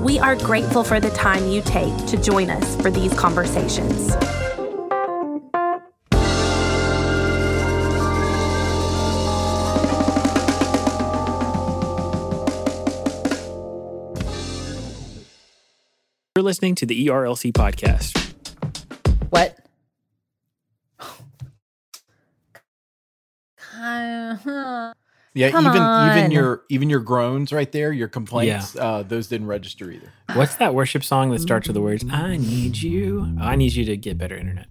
We are grateful for the time you take to join us for these conversations. You're listening to the ERLC podcast. What? Yeah, Come even on. even your even your groans right there, your complaints, uh, those didn't register either. What's that worship song that starts with the words "I need you"? I need you to get better internet.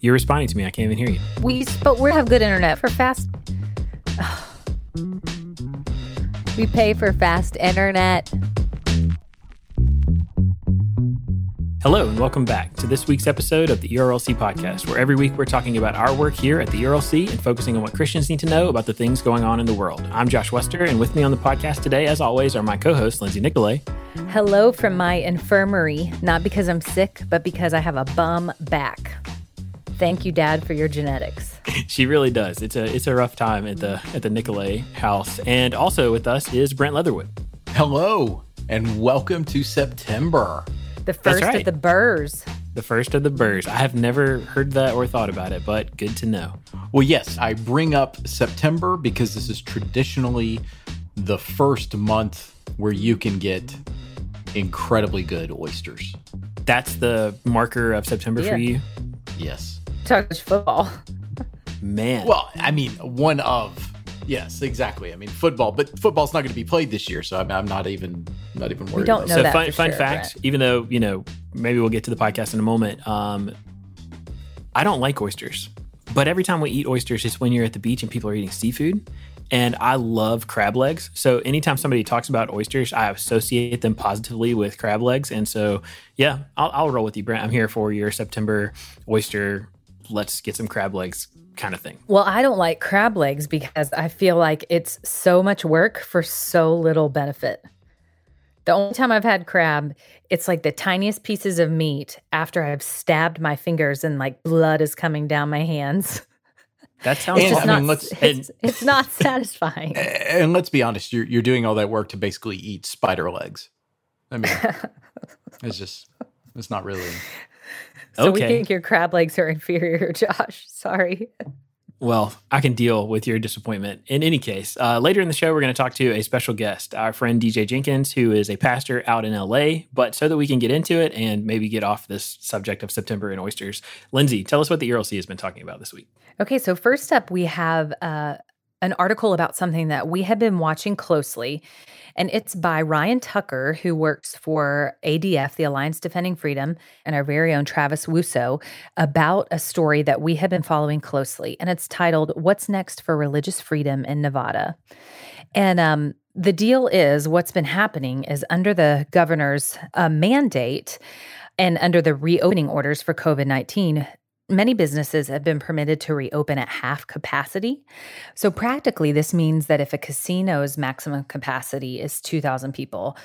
You're responding to me. I can't even hear you. We but we have good internet for fast. we pay for fast internet. Hello and welcome back to this week's episode of the ERLC podcast, where every week we're talking about our work here at the ERLC and focusing on what Christians need to know about the things going on in the world. I'm Josh Wester, and with me on the podcast today, as always, are my co-hosts Lindsay Nicolet. Hello from my infirmary, not because I'm sick, but because I have a bum back. Thank you, Dad, for your genetics. She really does. It's a it's a rough time at the at the Nicolet house, and also with us is Brent Leatherwood. Hello and welcome to September. The first right. of the burrs. The first of the Burrs. I have never heard that or thought about it, but good to know. Well, yes, I bring up September because this is traditionally the first month where you can get incredibly good oysters. That's the marker of September Yeah. for you, Yes. Touch football. man. Well, I mean, one of yes, exactly. I mean, football, but football's not going to be played this year, so I'm, I'm not even not even worried. don't about know so that fun, for fun sure, fact. Brett. Even though you know, maybe we'll get to the podcast in a moment. Um, I don't like oysters, but every time we eat oysters, it's when you're at the beach and people are eating seafood. And I love crab legs. So anytime somebody talks about oysters, I associate them positively with crab legs. And so, yeah, I'll, I'll roll with you, Brent. I'm here for your September oyster. Let's get some crab legs kind of thing. Well, I don't like crab legs because I feel like it's so much work for so little benefit. The only time I've had crab, it's like the tiniest pieces of meat after I've stabbed my fingers and like blood is coming down my hands. That sounds And, It's awful. I not mean, let's- it's, it's not satisfying. And let's be honest, you're you're doing all that work to basically eat spider legs. I mean, it's just it's not really. So we think your crab legs are inferior, Josh. Sorry. Well, I can deal with your disappointment. In any case, uh, later in the show, we're going to talk to a special guest, our friend DJ Jenkins, who is a pastor out in LA. But so that we can get into it and maybe get off this subject of September and oysters, Lindsay, tell us what the ERLC has been talking about this week. Okay, so first up, we have uh, an article about something that we have been watching closely, and it's by Ryan Tucker, who works for ADF, the Alliance Defending Freedom, and our very own Travis Wussow, about a story that we have been following closely, and it's titled "What's Next for Religious Freedom in Nevada." And um, the deal is, what's been happening is under the governor's uh, mandate and under the reopening orders for COVID 19, many businesses have been permitted to reopen at half capacity. So, practically, this means that if a casino's maximum capacity is 2,000 people,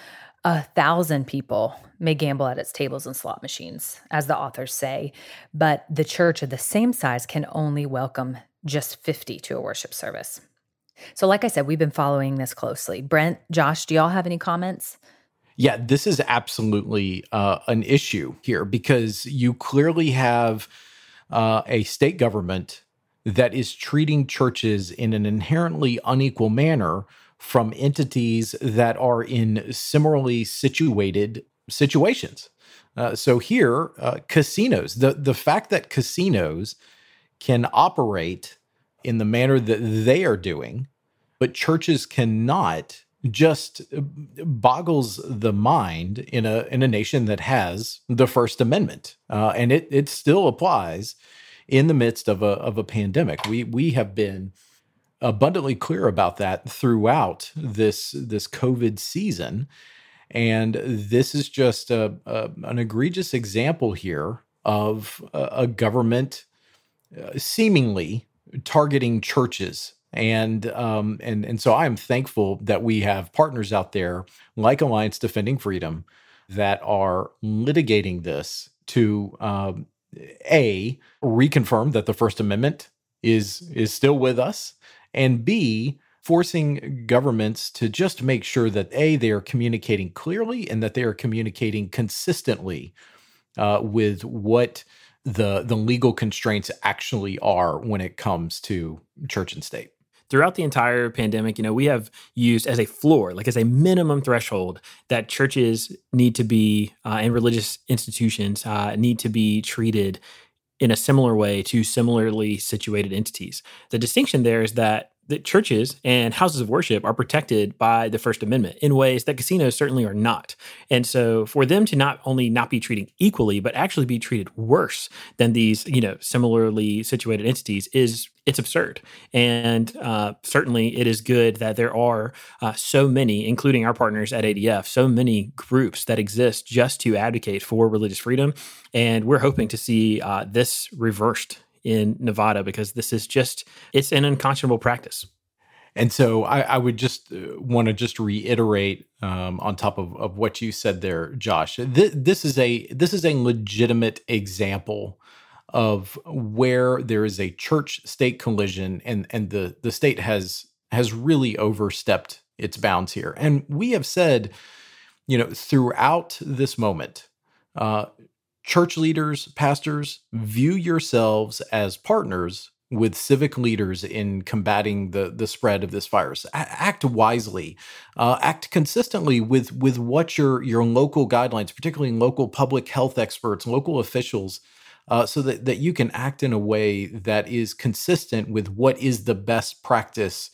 a thousand people may gamble at its tables and slot machines, as the authors say. But the church of the same size can only welcome just 50 to a worship service. So, like I said, we've been following this closely. Brent, Josh, do y'all have any comments? Yeah, this is absolutely uh, an issue here because you clearly have uh, a state government that is treating churches in an inherently unequal manner from entities that are in similarly situated situations. Uh, so here, uh, casinos, the the fact that casinos can operate in the manner that they are doing, but churches cannot, just uh, boggles the mind in a in a nation that has the First Amendment, uh, and it it still applies in the midst of a of a pandemic. We we have been abundantly clear about that throughout this this COVID season. And this is just a, a an egregious example here of a, a government uh, seemingly targeting churches and um, and and so I am thankful that we have partners out there like Alliance Defending Freedom that are litigating this to um, a reconfirm that the First Amendment is is still with us, and b forcing governments to just make sure that a they are communicating clearly and that they are communicating consistently uh, with what the the legal constraints actually are when it comes to church and state throughout the entire pandemic, you know, we have used as a floor, like as a minimum threshold, that churches need to be uh, and religious institutions uh, need to be treated in a similar way to similarly situated entities. The distinction there is that that churches and houses of worship are protected by the First Amendment in ways that casinos certainly are not. And so for them to not only not be treated equally, but actually be treated worse than these, you know, similarly situated entities is it's absurd. And uh, certainly it is good that there are uh, so many, including our partners at ADF, so many groups that exist just to advocate for religious freedom. And we're hoping to see uh, this reversed in Nevada because this is just it's an unconscionable practice. And so I, I would just uh, want to just reiterate um, on top of, of what you said there, Josh. Th- this is a this is a legitimate example of where there is a church state collision and and the the state has has really overstepped its bounds here. And we have said, you know, throughout this moment, uh, church leaders, pastors, view yourselves as partners with civic leaders in combating the the spread of this virus. A- act wisely, uh, act consistently with with what your your local guidelines, particularly local public health experts, local officials. Uh, so that, that you can act in a way that is consistent with what is the best practice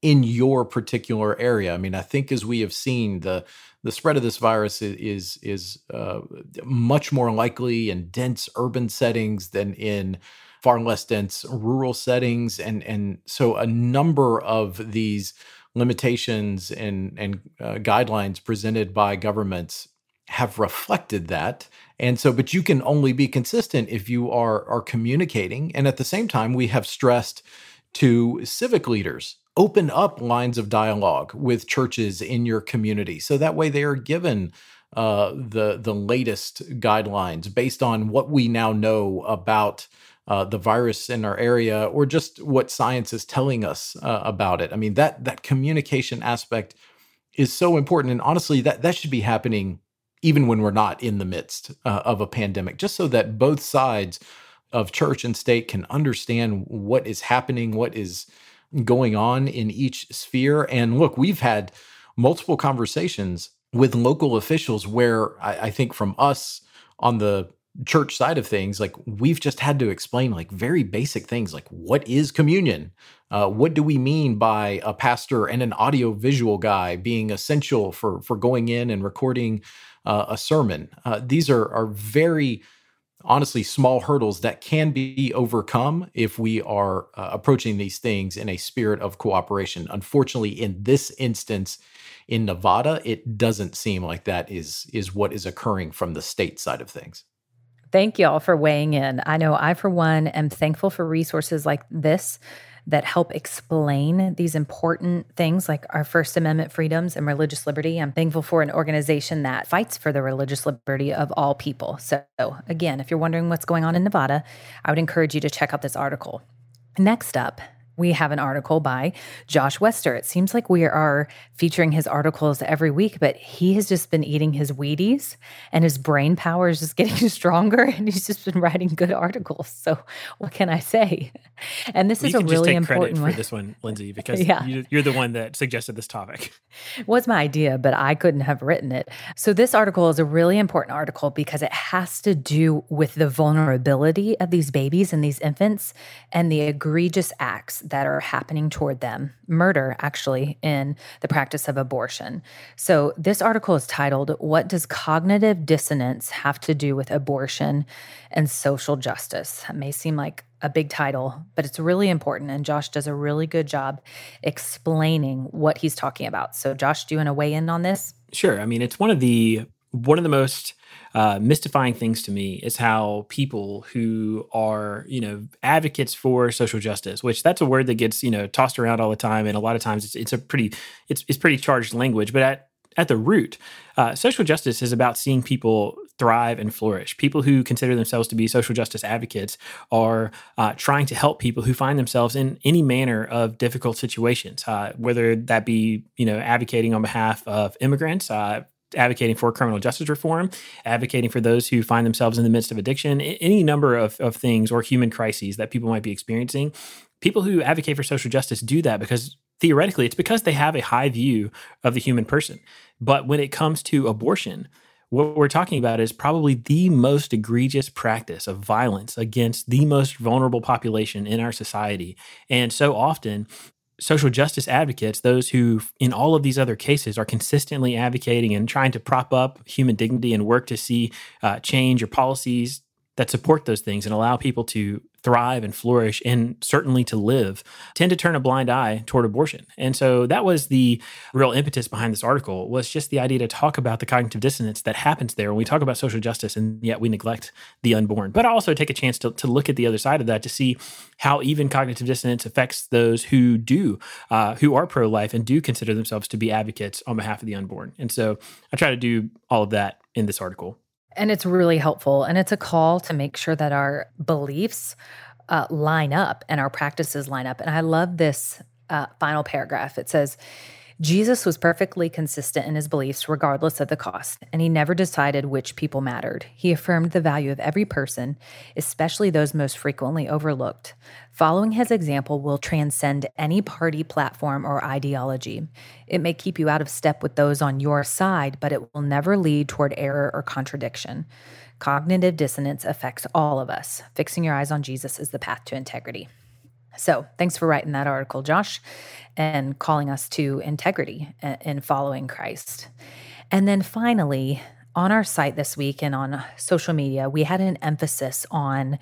in your particular area. I mean, I think as we have seen, the the spread of this virus is is uh, much more likely in dense urban settings than in far less dense rural settings, and and so a number of these limitations and and uh, guidelines presented by governments have reflected that. And so but you can only be consistent if you are are communicating. And at the same time we have stressed to civic leaders open up lines of dialogue with churches in your community so that way they are given uh, the the latest guidelines based on what we now know about uh, the virus in our area or just what science is telling us uh, about it. I mean that that communication aspect is so important, and honestly, that that should be happening even when we're not in the midst uh, of a pandemic, just so that both sides of church and state can understand what is happening, what is going on in each sphere. And look, we've had multiple conversations with local officials where I, I, think from us on the church side of things, like we've just had to explain like very basic things like what is communion? Uh, what do we mean by a pastor and an audio visual guy being essential for for going in and recording uh, a sermon? Uh, these are are very honestly small hurdles that can be overcome if we are uh, approaching these things in a spirit of cooperation. Unfortunately, in this instance, in Nevada, it doesn't seem like that is is what is occurring from the state side of things. Thank you all for weighing in. I know I, for one, am thankful for resources like this that help explain these important things like our First Amendment freedoms and religious liberty. I'm thankful for an organization that fights for the religious liberty of all people. So, again, if you're wondering what's going on in Nevada, I would encourage you to check out this article. Next up, we have an article by Josh Wester. It seems like we are featuring his articles every week, but he has just been eating his Wheaties and his brain power is just getting stronger and he's just been writing good articles. So what can I say? And this well, is a really important one. for this one, Lindsay, because yeah. you, you're the one that suggested this topic. It was my idea, but I couldn't have written it. So this article is a really important article because it has to do with the vulnerability of these babies and these infants and the egregious acts that are happening toward them, murder actually, in the practice of abortion. So, this article is titled, What Does Cognitive Dissonance Have to Do with Abortion and Social Justice? That may seem like a big title, but it's really important. And Josh does a really good job explaining what he's talking about. So, Josh, do you want to weigh in on this? Sure. I mean, it's one of the one of the most uh, mystifying things to me is how people who are you know advocates for social justice which that's a word that gets you know tossed around all the time. And a lot of times it's, it's a pretty it's, it's pretty charged language. But at at the root uh, social justice is about seeing people thrive and flourish. People who consider themselves to be social justice advocates are uh, trying to help people who find themselves in any manner of difficult situations uh, whether that be you know advocating on behalf of immigrants uh, advocating for criminal justice reform, advocating for those who find themselves in the midst of addiction, any number of, of things or human crises that people might be experiencing. People who advocate for social justice do that because theoretically it's because they have a high view of the human person. But when it comes to abortion, what we're talking about is probably the most egregious practice of violence against the most vulnerable population in our society. And so often, social justice advocates, those who in all of these other cases are consistently advocating and trying to prop up human dignity and work to see uh, change or policies that support those things and allow people to thrive and flourish and certainly to live tend to turn a blind eye toward abortion. And so that was the real impetus behind this article was just the idea to talk about the cognitive dissonance that happens there when we talk about social justice and yet we neglect the unborn. But also take a chance to, to look at the other side of that to see how even cognitive dissonance affects those who do, uh, who are pro-life and do consider themselves to be advocates on behalf of the unborn. And so I try to do all of that in this article. And it's really helpful. And it's a call to make sure that our beliefs uh, line up and our practices line up. And I love this uh, final paragraph. It says, Jesus was perfectly consistent in his beliefs, regardless of the cost, and he never decided which people mattered. He affirmed the value of every person, especially those most frequently overlooked. Following his example will transcend any party, platform, or ideology. It may keep you out of step with those on your side, but it will never lead toward error or contradiction. Cognitive dissonance affects all of us. Fixing your eyes on Jesus is the path to integrity. So, thanks for writing that article, Josh, and calling us to integrity in following Christ. And then finally, on our site this week and on social media, we had an emphasis on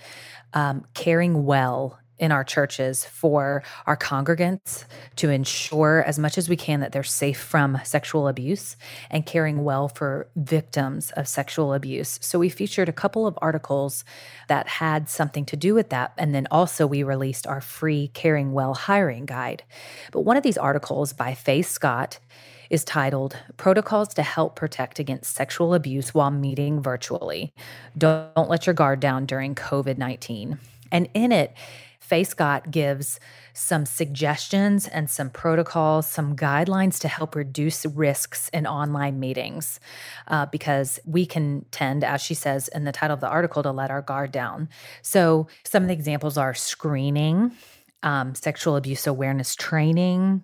um, caring well in our churches for our congregants to ensure as much as we can that they're safe from sexual abuse and caring well for victims of sexual abuse. So we featured a couple of articles that had something to do with that. And then also we released our free Caring Well hiring guide. But one of these articles by Faye Scott is titled Protocols to Help Protect Against Sexual Abuse While Meeting Virtually. Don't let your guard down during COVID 19. And in it, Faye Scott gives some suggestions and some protocols, some guidelines to help reduce risks in online meetings uh, because we can tend, as she says in the title of the article, to let our guard down. So, some of the examples are screening, um, sexual abuse awareness training.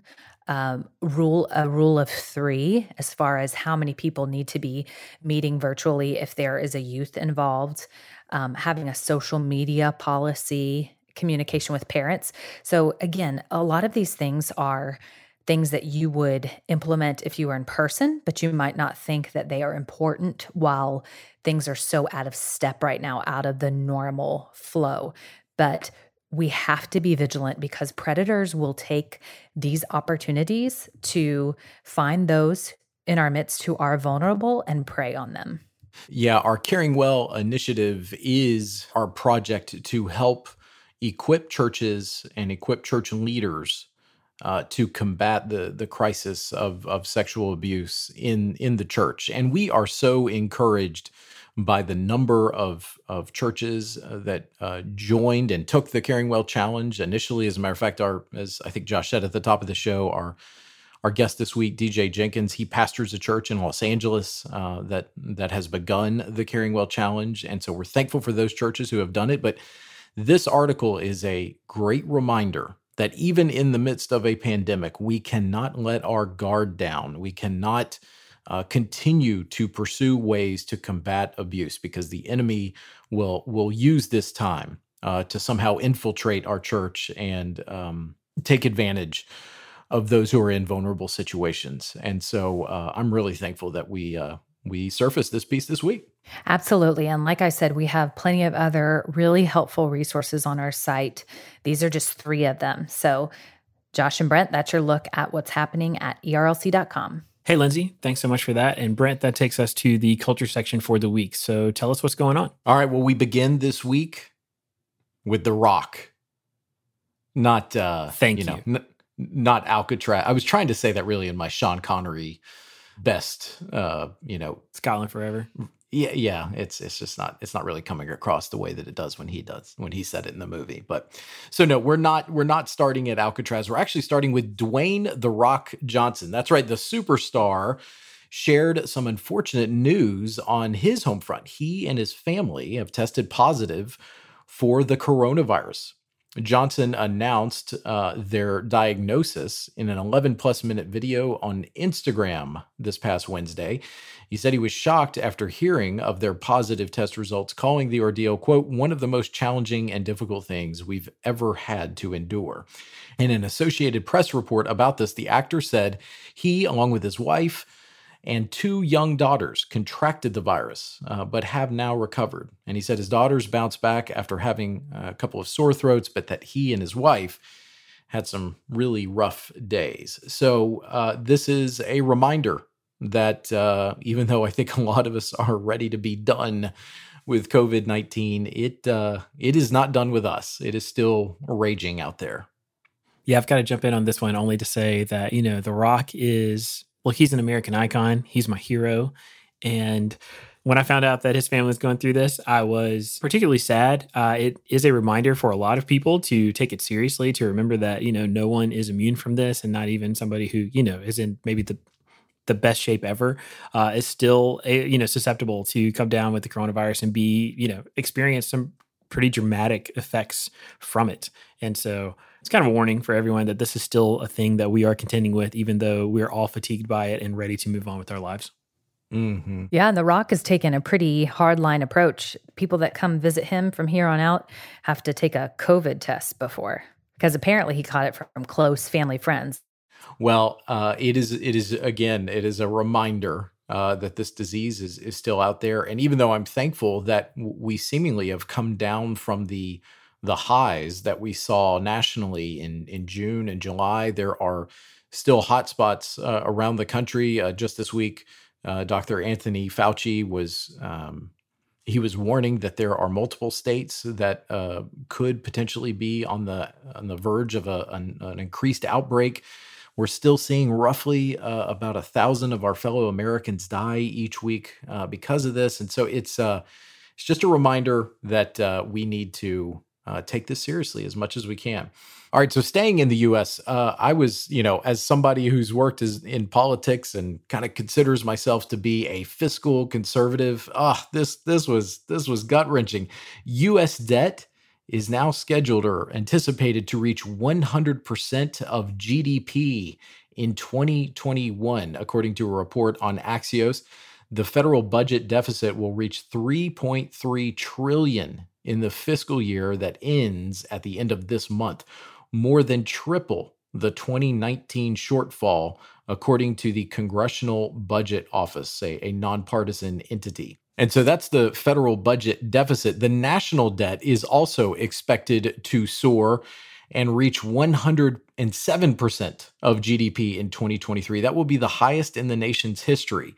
Um, rule a rule of three as far as how many people need to be meeting virtually if there is a youth involved um, having a social media policy communication with parents. So, again, a lot of these things are things that you would implement if you were in person, but you might not think that they are important while things are so out of step right now, out of the normal flow. But we have to be vigilant because predators will take these opportunities to find those in our midst who are vulnerable and prey on them. Yeah, our Caring Well initiative is our project to help equip churches and equip church leaders uh, to combat the the crisis of of sexual abuse in in the church. And we are so encouraged by the number of of churches uh, that uh, joined and took the Caring Well challenge initially. As a matter of fact, our as I think Josh said at the top of the show, our our guest this week, DJ Jenkins, he pastors a church in Los Angeles uh, that that has begun the Caring Well challenge, and so we're thankful for those churches who have done it. But this article is a great reminder that even in the midst of a pandemic, we cannot let our guard down. We cannot uh, continue to pursue ways to combat abuse because the enemy will will use this time uh, to somehow infiltrate our church and um, take advantage of those who are in vulnerable situations. And so uh, I'm really thankful that we uh, we surfaced this piece this week. Absolutely. And like I said, we have plenty of other really helpful resources on our site. These are just three of them. So, Josh and Brent, that's your look at what's happening at erlc.com. Hey, Lindsay, thanks so much for that. And Brent, that takes us to the culture section for the week. So tell us what's going on. All right. Well, we begin this week with The Rock. Not, uh, thank you. you. Know, n- not Alcatraz. I was trying to say that really in my Sean Connery best, uh, you know, Scotland Forever. Yeah, yeah, it's it's just not it's not really coming across the way that it does when he does when he said it in the movie. But so no, we're not we're not starting at Alcatraz. We're actually starting with Dwayne the Rock Johnson. That's right, the superstar shared some unfortunate news on his home front. He and his family have tested positive for the coronavirus. Johnson announced uh, their diagnosis in an 11 plus minute video on Instagram this past Wednesday. He said he was shocked after hearing of their positive test results, calling the ordeal, quote, one of the most challenging and difficult things we've ever had to endure. In an Associated Press report about this, the actor said he, along with his wife, and two young daughters contracted the virus, uh, but have now recovered. And he said his daughters bounced back after having a couple of sore throats, but that he and his wife had some really rough days. So, uh, this is a reminder that uh, even though I think a lot of us are ready to be done with COVID 19, it, uh, it is not done with us. It is still raging out there. Yeah, I've got to jump in on this one only to say that, you know, The Rock is well, he's an American icon. He's my hero. And when I found out that his family was going through this, I was particularly sad. Uh, it is a reminder for a lot of people to take it seriously, to remember that you know no one is immune from this, and not even somebody who you know is in maybe the the best shape ever uh, is still a, you know susceptible to come down with the coronavirus and be you know experience some pretty dramatic effects from it. And so it's kind of a warning for everyone that this is still a thing that we are contending with, even though we're all fatigued by it and ready to move on with our lives. Mm-hmm. Yeah, and The Rock has taken a pretty hardline approach. People that come visit him from here on out have to take a COVID test before, because apparently he caught it from close family friends. Well, uh, it is. It is again. It is a reminder uh, that this disease is is still out there. And even though I'm thankful that we seemingly have come down from the the highs that we saw nationally in in June and July. There are still hotspots uh, around the country. Uh, just this week, uh, Dr. Anthony Fauci was um, he was warning that there are multiple states that uh, could potentially be on the on the verge of a, an, an increased outbreak. We're still seeing roughly uh, about a thousand of our fellow Americans die each week uh, because of this, and so it's it's just a reminder that we need to uh, take this seriously as much as we can. All right, so staying in the U.S., uh, I was, you know, as somebody who's worked as in politics and kind of considers myself to be a fiscal conservative. Ah, oh, this this was this was gut wrenching. U.S. debt is now scheduled or anticipated to reach 100% of GDP in 2021, according to a report on Axios. The federal budget deficit will reach 3.3 trillion in the fiscal year that ends at the end of this month, more than triple the 2019 shortfall, according to the Congressional Budget Office, a, a nonpartisan entity. And so that's the federal budget deficit. The national debt is also expected to soar and reach 107% of GDP in 2023. That will be the highest in the nation's history.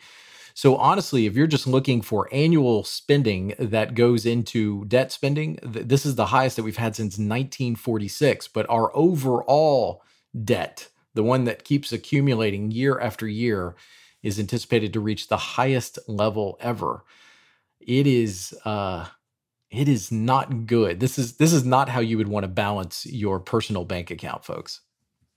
So honestly, if you're just looking for annual spending that goes into debt spending, th- this is the highest that we've had since 1946. But our overall debt, the one that keeps accumulating year after year, is anticipated to reach the highest level ever. It is uh it is not good. This is this is not how you would want to balance your personal bank account, folks.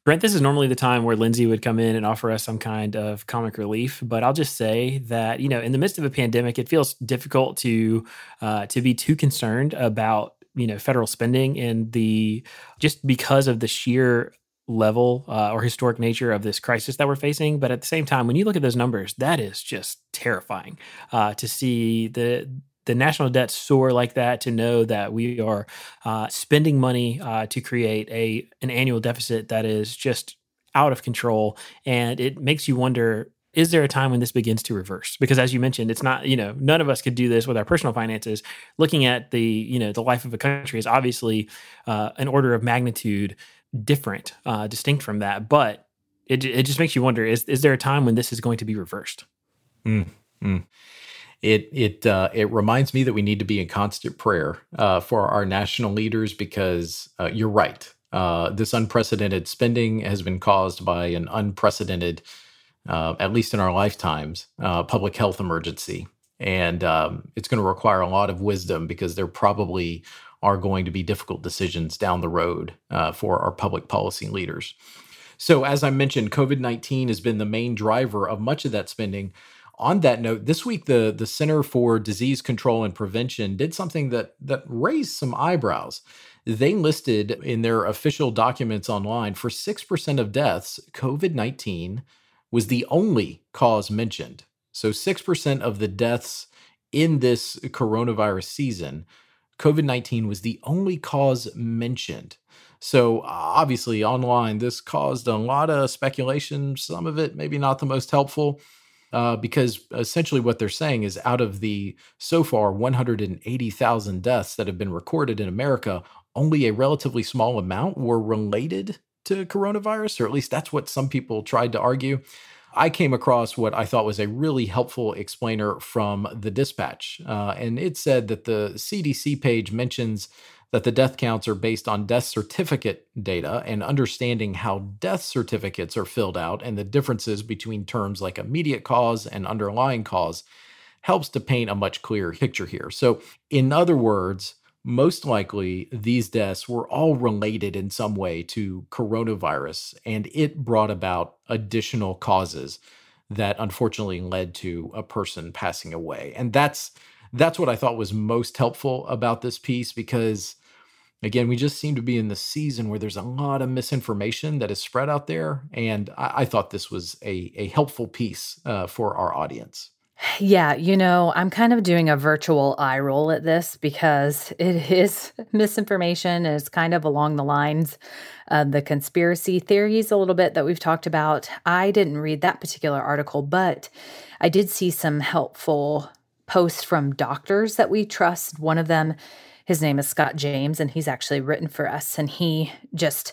Brent, this is normally the time where Lindsay would come in and offer us some kind of comic relief, but I'll just say that you know, in the midst of a pandemic, it feels difficult to uh, to be too concerned about you know federal spending and the just because of the sheer level uh, or historic nature of this crisis that we're facing. But at the same time, when you look at those numbers, that is just terrifying uh, to see the the national debt soar like that, to know that we are uh, spending money uh, to create a an annual deficit that is just out of control, and it makes you wonder: Is there a time when this begins to reverse? Because as you mentioned, it's not you know none of us could do this with our personal finances. Looking at the you know the life of a country is obviously uh, an order of magnitude different, uh, distinct from that, but it it just makes you wonder: Is is there a time when this is going to be reversed? Mm, mm it it uh, it reminds me that we need to be in constant prayer uh, for our national leaders because uh, you're right. Uh, this unprecedented spending has been caused by an unprecedented, uh, at least in our lifetimes, uh, public health emergency, and um, it's going to require a lot of wisdom because there probably are going to be difficult decisions down the road for our public policy leaders. So, as I mentioned, COVID 19 has been the main driver of much of that spending on that note, this week the the Center for Disease Control and Prevention did something that that raised some eyebrows. They listed in their official documents online for 6% of deaths, COVID-19 was the only cause mentioned. So 6% of the deaths in this coronavirus season, COVID-19 was the only cause mentioned. So obviously online this caused a lot of speculation, some of it maybe not the most helpful uh, because essentially what they're saying is out of the so far 180,000 deaths that have been recorded in America, only a relatively small amount were related to coronavirus, or at least that's what some people tried to argue. I came across what I thought was a really helpful explainer from the dispatch. Uh, and it said that the CDC page mentions that the death counts are based on death certificate data and understanding how death certificates are filled out and the differences between terms like immediate cause and underlying cause helps to paint a much clearer picture here. So, in other words, most likely these deaths were all related in some way to coronavirus, and it brought about additional causes that unfortunately led to a person passing away. And that's that's what I thought was most helpful about this piece because again, we just seem to be in the season where there's a lot of misinformation that is spread out there. And I, I thought this was a, a helpful piece uh, for our audience. Yeah, you know, I'm kind of doing a virtual eye roll at this because it is misinformation. It's kind of along the lines of the conspiracy theories a little bit that we've talked about. I didn't read that particular article, but I did see some helpful posts from doctors that we trust. One of them his name is Scott James, and he's actually written for us. And he just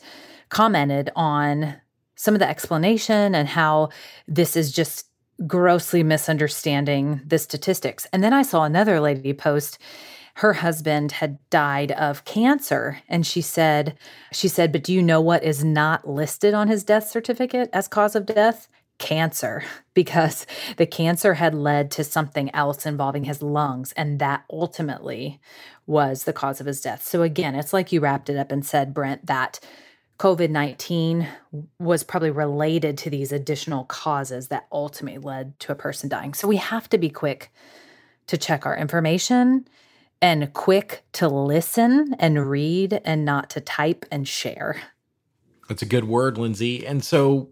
commented on some of the explanation and how this is just grossly misunderstanding the statistics. And then I saw another lady post her husband had died of cancer and she said she said but do you know what is not listed on his death certificate as cause of death cancer because the cancer had led to something else involving his lungs and that ultimately was the cause of his death. So again, it's like you wrapped it up and said Brent that COVID-19 was probably related to these additional causes that ultimately led to a person dying. So we have to be quick to check our information and quick to listen and read and not to type and share. That's a good word, Lindsay. And so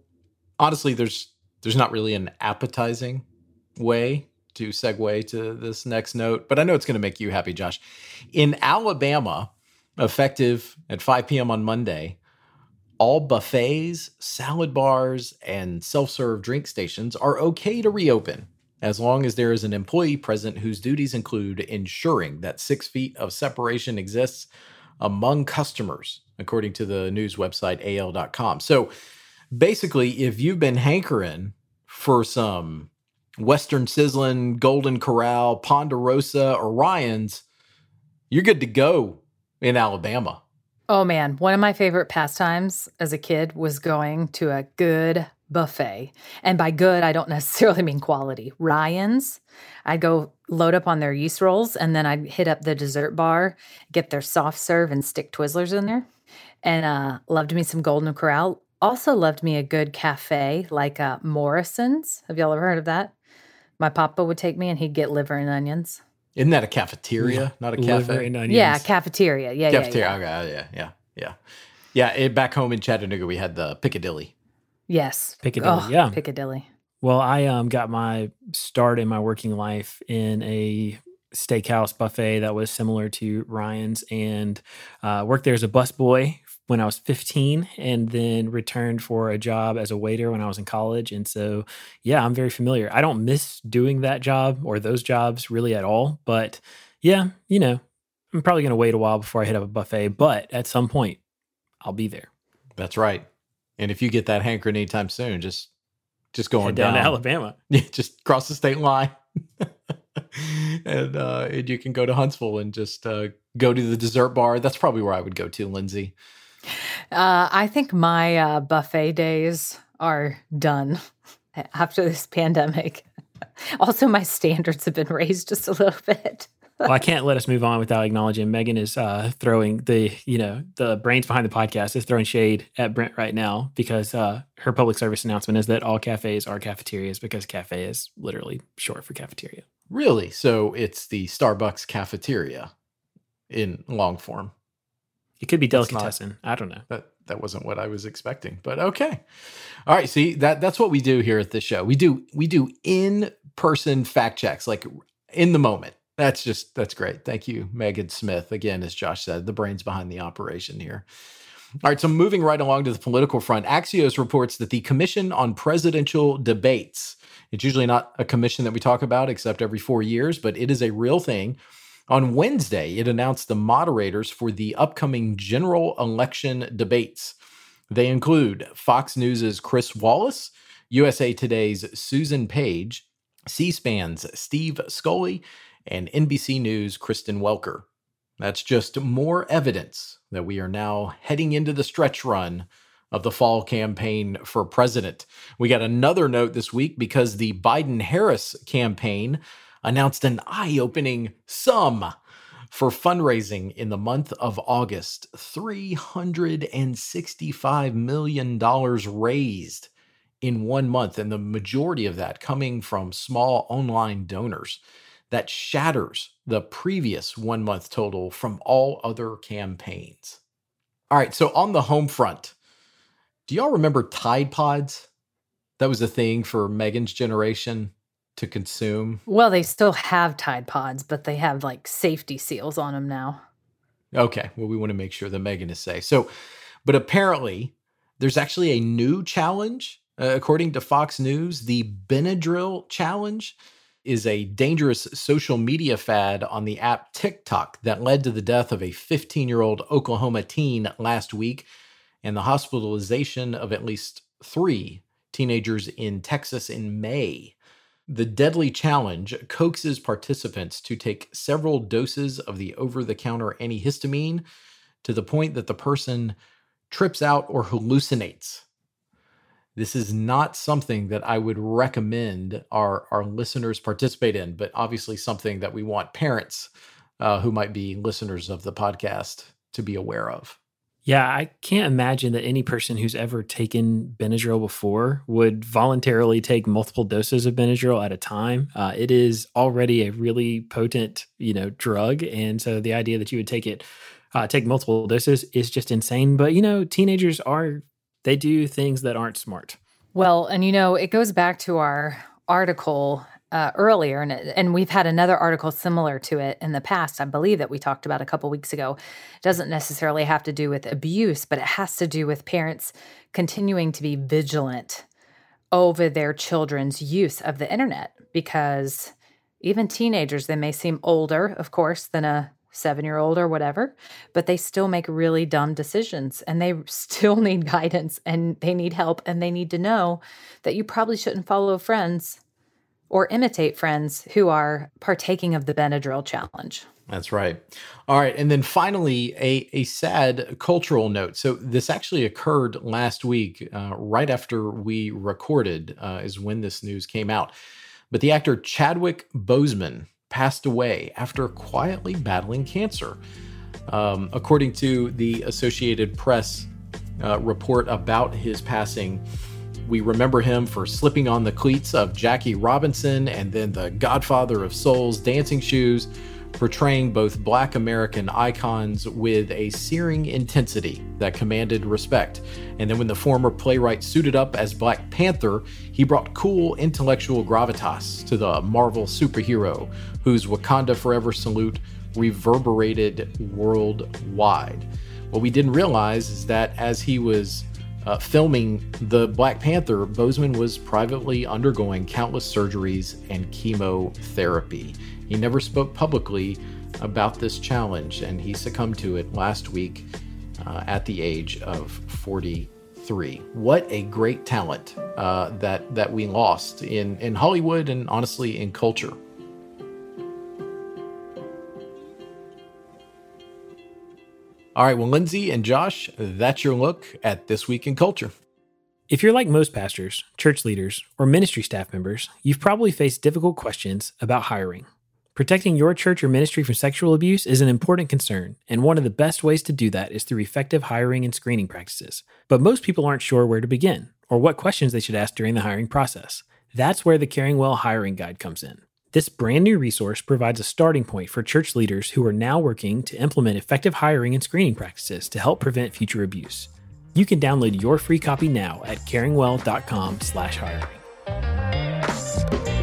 honestly, there's there's not really an appetizing way to segue to this next note, but I know it's going to make you happy, Josh. In Alabama, effective at 5 p.m. on Monday, all buffets, salad bars, and self serve drink stations are okay to reopen as long as there is an employee present whose duties include ensuring that six feet of separation exists among customers, according to the news website AL.com. So basically, if you've been hankering for some Western Sizzlin, Golden Corral, Ponderosa, or Ryan's, you're good to go in Alabama. Oh man, one of my favorite pastimes as a kid was going to a good buffet. And by good, I don't necessarily mean quality. Ryan's, I'd go load up on their yeast rolls and then I'd hit up the dessert bar, get their soft serve and stick Twizzlers in there. And uh, loved me some Golden Corral also loved me a good cafe like uh, Morrison's. Have y'all ever heard of that? My papa would take me and he'd get liver and onions. Isn't that a cafeteria, not a cafe? Yeah, cafeteria. Yeah, cafeteria. Yeah, yeah. Okay, yeah, yeah, yeah. Yeah, it, back home in Chattanooga, we had the Piccadilly. Yes, Piccadilly. Oh, yeah, Piccadilly. Well, I um got my start in my working life in a steakhouse buffet that was similar to Ryan's, and uh, worked there as a busboy when I was 15 and then returned for a job as a waiter when I was in college. And so, yeah, I'm very familiar. I don't miss doing that job or those jobs really at all. But yeah, you know, I'm probably going to wait a while before I hit up a buffet, but at some point, I'll be there. That's right. And if you get that hankering anytime soon, just just going down, down, to Alabama. Yeah, just cross the state line. and uh, and you can go to Huntsville and just uh, go to the dessert bar. That's probably where I would go to, Lindsay. Uh, I think my uh, buffet days are done after this pandemic. also, my standards have been raised just a little bit. well, I can't let us move on without acknowledging Megan is uh, throwing the, you know, the brains behind the podcast is throwing shade at Brent right now because uh, her public service announcement is that all cafes are cafeterias because cafe is literally short for cafeteria. Really? So it's the Starbucks cafeteria in long form. It could be delicatessen. Not, I don't know. That that wasn't what I was expecting, but okay. All right, see that that's what we do here at this show. We do we do in person fact checks, like in the moment. That's just that's great. Thank you, Megan Smith. Again, as Josh said, the brains behind the operation here. All right, so moving right along to the political front, Axios reports that the Commission on Presidential Debates, it's usually not a commission that we talk about except every four years, but it is a real thing on Wednesday, it announced the moderators for the upcoming general election debates. They include Fox News' Chris Wallace, USA Today's Susan Page, C SPAN's Steve Scully, and NBC News' Kristen Welker. That's just more evidence that we are now heading into the stretch run of the fall campaign for president. We got another note this week because the Biden Harris campaign announced an eye opening sum for fundraising in the month of August $365 million raised in one month, and the majority of that coming from small online donors. That shatters the previous one month total from all other campaigns. All right, so on the home front, do y'all remember Tide Pods? That was a thing for Megan's generation to consume. Well, they still have Tide Pods, but they have like safety seals on them now. Okay. Well, we want to make sure that Megan is safe. So, but apparently, there's actually a new challenge. Uh, according to Fox News, the Benadryl challenge is a dangerous social media fad on the app TikTok that led to the death of a 15 year old Oklahoma teen last week and the hospitalization of at least three teenagers in Texas in May. The Deadly Challenge coaxes participants to take several doses of the over the counter antihistamine to the point that the person trips out or hallucinates. This is not something that I would recommend our, our listeners participate in, but obviously something that we want parents uh, who might be listeners of the podcast to be aware of. Yeah, I can't imagine that any person who's ever taken Benadryl before would voluntarily take multiple doses of Benadryl at a time. Uh, it is already a really potent, you know, drug, and so the idea that you would take it, uh, take multiple doses, is just insane. But you know, teenagers are they do things that aren't smart. Well, and you know, it goes back to our article uh, earlier, and and we've had another article similar to it in the past. I believe that we talked about a couple weeks ago. It doesn't necessarily have to do with abuse, but it has to do with parents continuing to be vigilant over their children's use of the internet because even teenagers, they may seem older, of course, than a seven year old or whatever, but they still make really dumb decisions and they still need guidance and they need help and they need to know that you probably shouldn't follow friends or imitate friends who are partaking of the Benadryl challenge. That's right. All right. And then finally, a, a sad cultural note. So, this actually occurred last week, uh, right after we recorded, uh, is when this news came out. But the actor Chadwick Boseman passed away after quietly battling cancer. Um, according to the Associated Press uh, report about his passing, we remember him for slipping on the cleats of Jackie Robinson and then the Godfather of Soul's dancing shoes, portraying both black American icons with a searing intensity that commanded respect. And then when the former playwright suited up as Black Panther, he brought cool intellectual gravitas to the Marvel superhero, whose Wakanda Forever salute reverberated worldwide. What we didn't realize is that as he was uh, filming the Black Panther, Boseman was privately undergoing countless surgeries and chemotherapy. He never spoke publicly about this challenge, and he succumbed to it last week uh, at the age of 43. What a great talent uh, that that we lost in in Hollywood and honestly in culture. All right, well, Lindsay and Josh, that's your look at This Week in Culture. If you're like most pastors, church leaders, or ministry staff members, you've probably faced difficult questions about hiring. Protecting your church or ministry from sexual abuse is an important concern, and one of the best ways to do that is through effective hiring and screening practices. But most people aren't sure where to begin or what questions they should ask during the hiring process. That's where the Caring Well Hiring Guide comes in. This brand new resource provides a starting point for church leaders who are now working to implement effective hiring and screening practices to help prevent future abuse. You can download your free copy now at caringwell.com/hiring.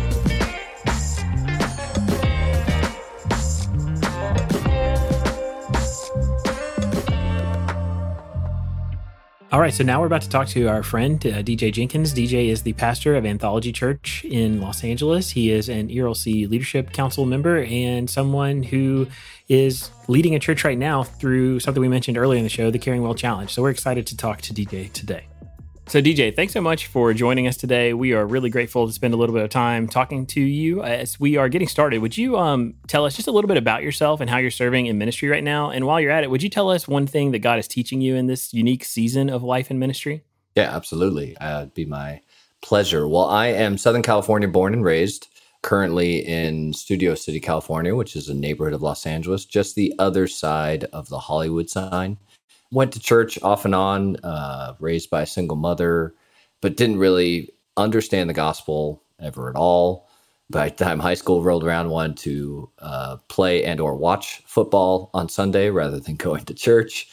All right, so now we're about to talk to our friend uh, DJ Jenkins. DJ is the pastor of Anthology Church in Los Angeles. He is an ERLC Leadership Council member and someone who is leading a church right now through something we mentioned earlier in the show, the Caring Well Challenge. So we're excited to talk to DJ today. So, DJ, thanks so much for joining us today. We are really grateful to spend a little bit of time talking to you as we are getting started. Would you um, tell us just a little bit about yourself and how you're serving in ministry right now? And while you're at it, would you tell us one thing that God is teaching you in this unique season of life and ministry? Yeah, absolutely. Uh, it'd be my pleasure. Well, I am Southern California born and raised, currently in Studio City, California, which is a neighborhood of Los Angeles, just the other side of the Hollywood sign went to church off and on, uh, raised by a single mother, but didn't really understand the gospel ever at all. By the time high school rolled around, wanted to uh, play and or watch football on Sunday rather than going to church.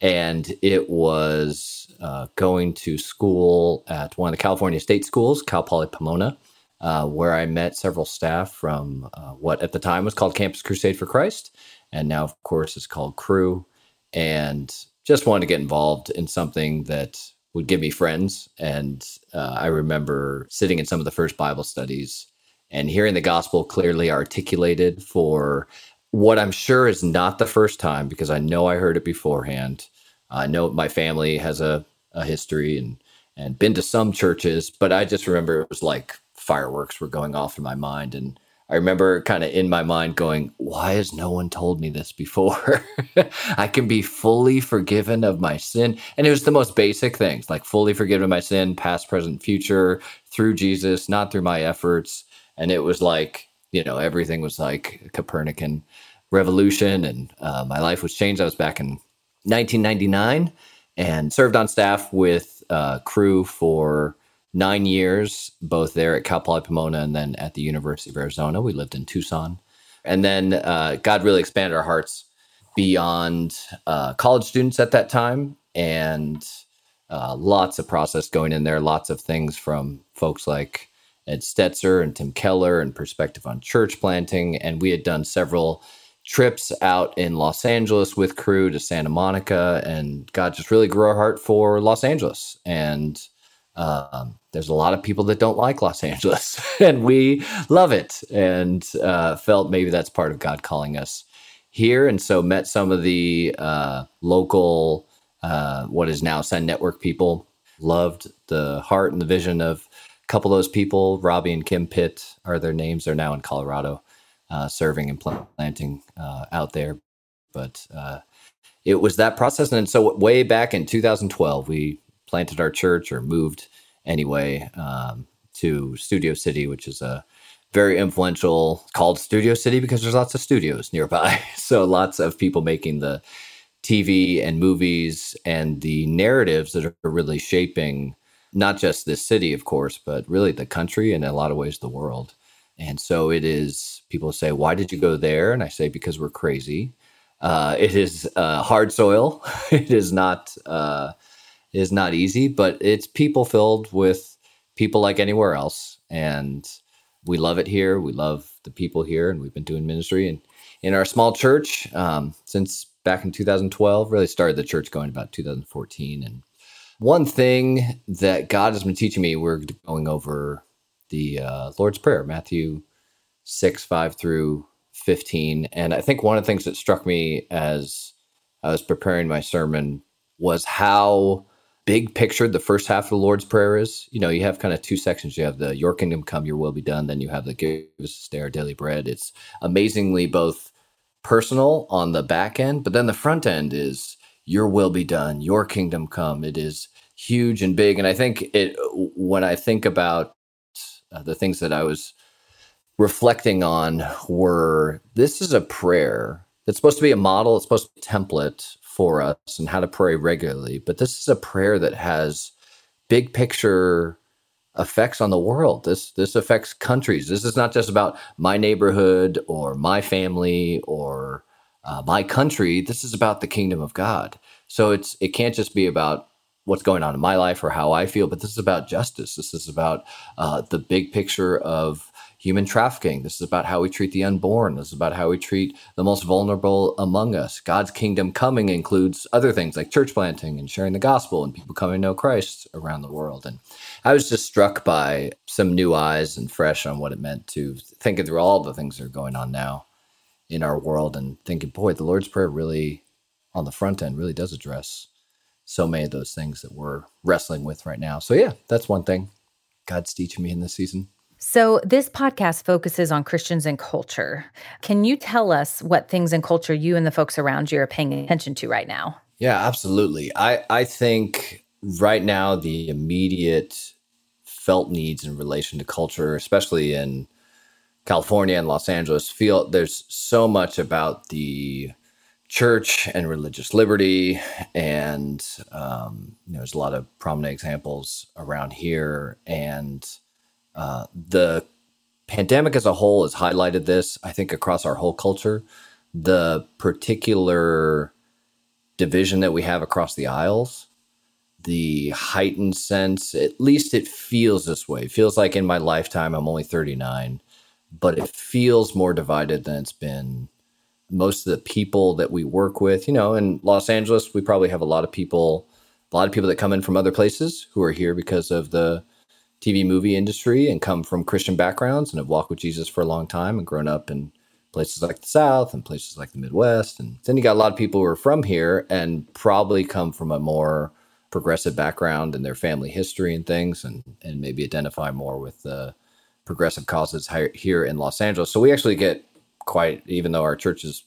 And it was uh, going to school at one of the California state schools, Cal Poly Pomona, uh, where I met several staff from uh, what at the time was called Campus Crusade for Christ, and now, of course, is called Cru And just wanted to get involved in something that would give me friends. And uh, I remember sitting in some of the first Bible studies and hearing the gospel clearly articulated for what I'm sure is not the first time because I know I heard it beforehand. I know my family has a, a history and and been to some churches, but I just remember it was like fireworks were going off in my mind and I remember kind of in my mind going, why has no one told me this before? I can be fully forgiven of my sin. And it was the most basic things like fully forgiven of my sin, past, present, future, through Jesus, not through my efforts. And it was like, you know, everything was like Copernican revolution and uh, my life was changed. I was back in 1999 and served on staff with uh, Cru for nine years, both there at Cal Poly Pomona and then at the University of Arizona. We lived in Tucson. And then uh, God really expanded our hearts beyond uh, college students at that time. And uh, lots of process going in there, lots of things from folks like Ed Stetzer and Tim Keller and perspective on church planting. And we had done several trips out in Los Angeles with Cru to Santa Monica. And God just really grew our heart for Los Angeles. And um, there's a lot of people that don't like Los Angeles, and we love it, and uh, felt maybe that's part of God calling us here. And so met some of the uh, local, uh, what is now Send Network people. Loved the heart and the vision of a couple of those people. Robbie and Kim Pitt are their names. They're now in Colorado, uh, serving and planting uh, out there. But uh, it was that process, and so way back in 2012, we planted our church or moved anyway um, to Studio City, which is a very influential called Studio City because there's lots of studios nearby. so lots of people making the TV and movies and the narratives that are really shaping not just this city, of course, but really the country and in a lot of ways the world. And so it is, people say, why did you go there? And I say, because we're crazy. Uh, it is uh, hard soil. it is not, uh, is not easy, but it's people filled with people like anywhere else. And we love it here. We love the people here. And we've been doing ministry and in our small church um, since back in 2012, really started the church going about 2014. And one thing that God has been teaching me, we're going over the uh, Lord's Prayer, Matthew 6, 5 through 15. And I think one of the things that struck me as I was preparing my sermon was how big picture the first half of the Lord's Prayer is. You know, you have kind of two sections. You have the Your Kingdom Come, Your Will Be Done. Then you have the Give us our daily bread. It's amazingly both personal on the back end, but then the front end is Your will be done, Your kingdom come. It is huge and big. And I think it, when I think about uh, the things that I was reflecting on were this is a prayer that's supposed to be a model, it's supposed to be a template for us and how to pray regularly. But this is a prayer that has big picture effects on the world. This this affects countries. This is not just about my neighborhood or my family or uh, my country. This is about the kingdom of God. So it's it can't just be about what's going on in my life or how I feel, but this is about justice. This is about uh, the big picture of human trafficking. This is about how we treat the unborn. This is about how we treat the most vulnerable among us. God's kingdom coming includes other things like church planting and sharing the gospel and people coming to know Christ around the world. And I was just struck by some new eyes and fresh on what it meant to thinking through all the things that are going on now in our world and thinking, boy, the Lord's Prayer really, on the front end, really does address so many of those things that we're wrestling with right now. So, yeah, that's one thing God's teaching me in this season. So, this podcast focuses on Christians and culture. Can you tell us what things in culture you and the folks around you are paying attention to right now? Yeah, absolutely. I, I think right now the immediate felt needs in relation to culture, especially in California and Los Angeles, feel there's so much about the church and religious liberty, and um, you know, there's a lot of prominent examples around here, and uh, the pandemic as a whole has highlighted this. I think across our whole culture, the particular division that we have across the aisles the heightened sense at least it feels this way it feels like in my lifetime i'm only 39 but it feels more divided than it's been most of the people that we work with, you know, in Los Angeles, we probably have a lot of people, a lot of people that come in from other places who are here because of the TV movie industry and come from Christian backgrounds and have walked with Jesus for a long time and grown up in places like the South and places like the Midwest. And then you got a lot of people who are from here and probably come from a more progressive background in their family history and things and, and maybe identify more with the progressive causes here in Los Angeles. So we actually get quite, even though our church is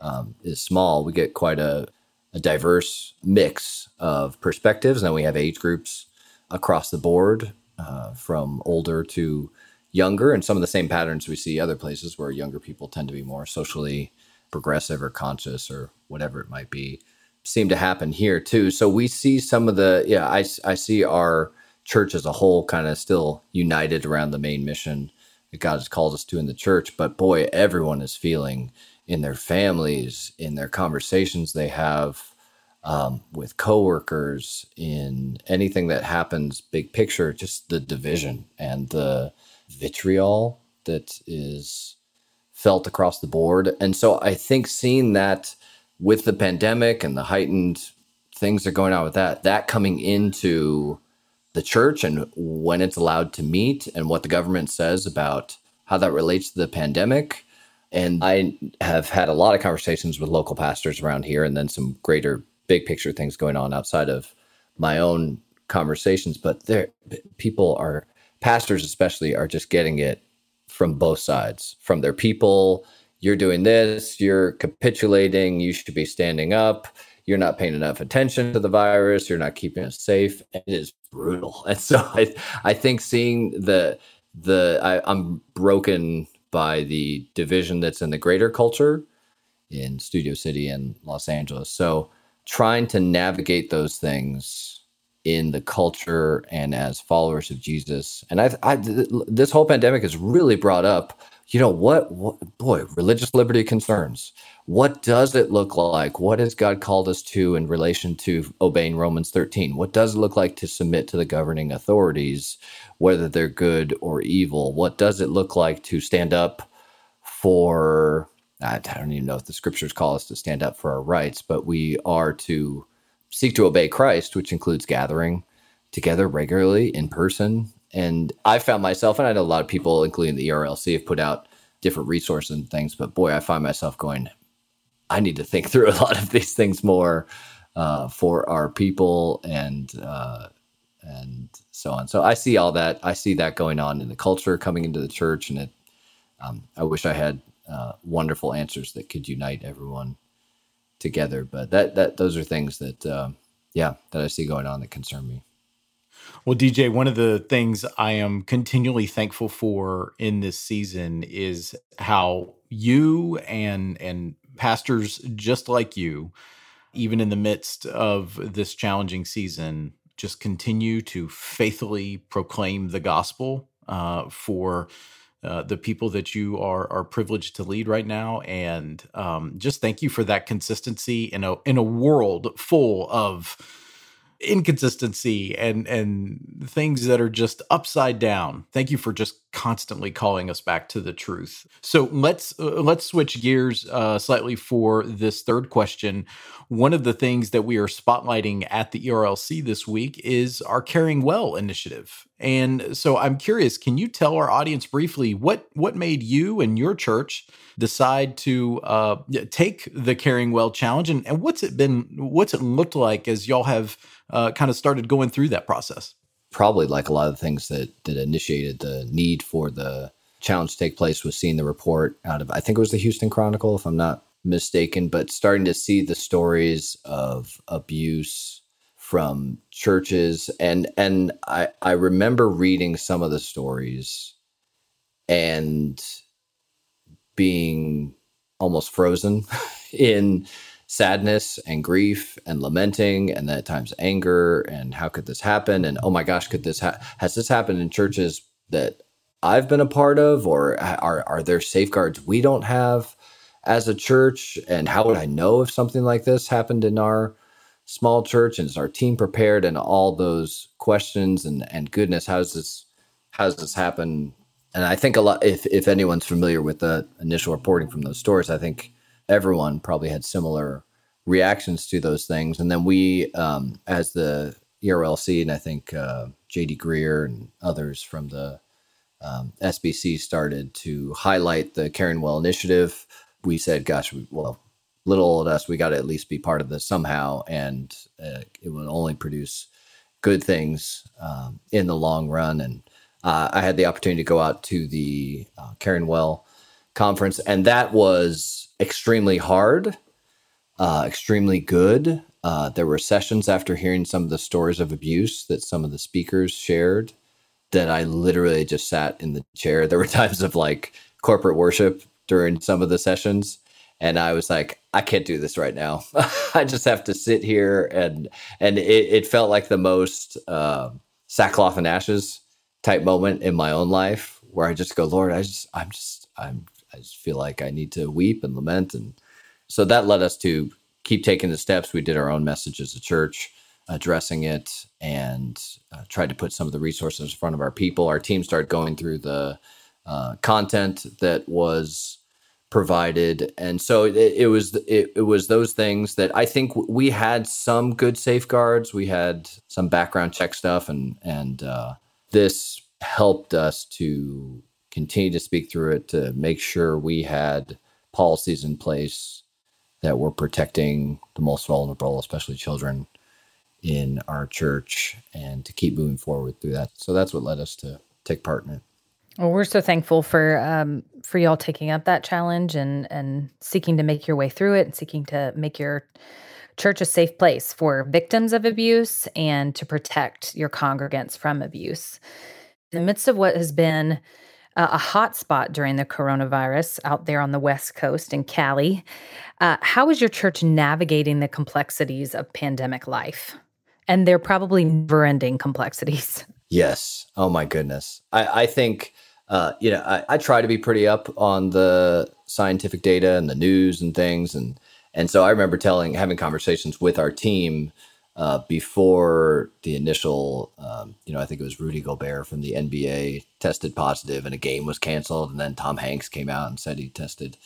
um, is small, we get quite a, a diverse mix of perspectives. And then we have age groups across the board, uh, from older to younger, and some of the same patterns we see other places where younger people tend to be more socially progressive or conscious or whatever it might be seem to happen here too. So we see some of the yeah, I I see our church as a whole kind of still united around the main mission that God has called us to in the church. But boy, everyone is feeling in their families, in their conversations they have um, with coworkers, in anything that happens, big picture, just the division and the vitriol that is felt across the board. And so I think seeing that with the pandemic and the heightened things that are going on with that, that coming into the church and when it's allowed to meet and what the government says about how that relates to the pandemic. And I have had a lot of conversations with local pastors around here and then some greater big picture things going on outside of my own conversations. But there, people are, pastors especially, are just getting it from both sides, from their people. You're doing this, you're capitulating, you should be standing up you're not paying enough attention to the virus, you're not keeping us safe. It is brutal. And so I, I think seeing the the I, I'm broken by the division that's in the greater culture in Studio City and Los Angeles. So trying to navigate those things in the culture and as followers of Jesus. And I, I this whole pandemic has really brought up, you know, what, what boy, religious liberty concerns. What does it look like? What has God called us to in relation to obeying Romans 13? What does it look like to submit to the governing authorities, whether they're good or evil? What does it look like to stand up for I don't even know if the scriptures call us to stand up for our rights, but we are to seek to obey Christ, which includes gathering together regularly in person. And I found myself, and I know a lot of people, including the ERLC, have put out different resources and things, but boy, I find myself going, I need to think through a lot of these things more uh, for our people and uh, and so on. So I see all that. I see that going on in the culture coming into the church, and it. Um, I wish I had uh, wonderful answers that could unite everyone together. But that that those are things that uh, yeah that I see going on that concern me. Well, DJ, one of the things I am continually thankful for in this season is how you and and pastors just like you, even in the midst of this challenging season, just continue to faithfully proclaim the gospel uh, for uh, the people that you are are privileged to lead right now, and um, just thank you for that consistency in a in a world full of inconsistency and and things that are just upside down. Thank you for just constantly calling us back to the truth. So let's uh, let's switch gears uh, slightly for this third question. One of the things that we are spotlighting at the ERLC this week is our Caring Well initiative. And so I'm curious, can you tell our audience briefly what what made you and your church decide to uh, take the Caring Well challenge, and, and what's it been? What's it looked like as y'all have uh, kind of started going through that process? Probably like a lot of the things that that initiated the need for the challenge to take place was seeing the report out of I think it was the Houston Chronicle, if I'm not mistaken, but starting to see the stories of abuse from churches. And and I I remember reading some of the stories and being almost frozen in sadness and grief and lamenting and at times anger and how could this happen? And oh my gosh could this ha- has this happened in churches that I've been a part of or are are there safeguards we don't have as a church? And how would I know if something like this happened in our small church? And is our team prepared? And all those questions and and goodness how's this how's this happen? And I think a lot if if anyone's familiar with the initial reporting from those stories I think everyone probably had similar reactions to those things. And then we, um, as the ERLC, and I think uh, JD Greear and others from the um, SBC started to highlight the Caring Well initiative. We said, gosh, we, well, little old us, we got to at least be part of this somehow. And uh, it will only produce good things um, in the long run. And uh, I had the opportunity to go out to the uh, Caring Well conference, and that was extremely hard, uh, extremely good. Uh, there were sessions after hearing some of the stories of abuse that some of the speakers shared that I literally just sat in the chair. There were times of like corporate worship during some of the sessions. And I was like, I can't do this right now. I just have to sit here and and it, it felt like the most uh, sackcloth and ashes type moment in my own life where I just go, Lord, I just I'm just I'm I just feel like I need to weep and lament. And so that led us to keep taking the steps. We did our own message as a church, addressing it, and uh, tried to put some of the resources in front of our people. Our team started going through the uh, content that was provided and so it, it was it, it, was those things that i think we had some good safeguards we had some background check stuff and and uh, this helped us to continue to speak through it to make sure we had policies in place that were protecting the most vulnerable, especially children in our church, and to keep moving forward through that. So that's what led us to take part in it. Well, we're so thankful for um, for y'all taking up that challenge and and seeking to make your way through it and seeking to make your church a safe place for victims of abuse and to protect your congregants from abuse. In the midst of what has been uh, a hot spot during the coronavirus out there on the West Coast in Cali. Uh, how is your church navigating the complexities of pandemic life? And they're probably never ending complexities. Yes. Oh my goodness. I, I think uh, you know, I, I, try to be pretty up on the scientific data and the news and things, and and so I remember telling, having conversations with our team uh, before the initial, um, you know, I think it was Rudy Gobert from the NBA tested positive, and a game was canceled, and then Tom Hanks came out and said he tested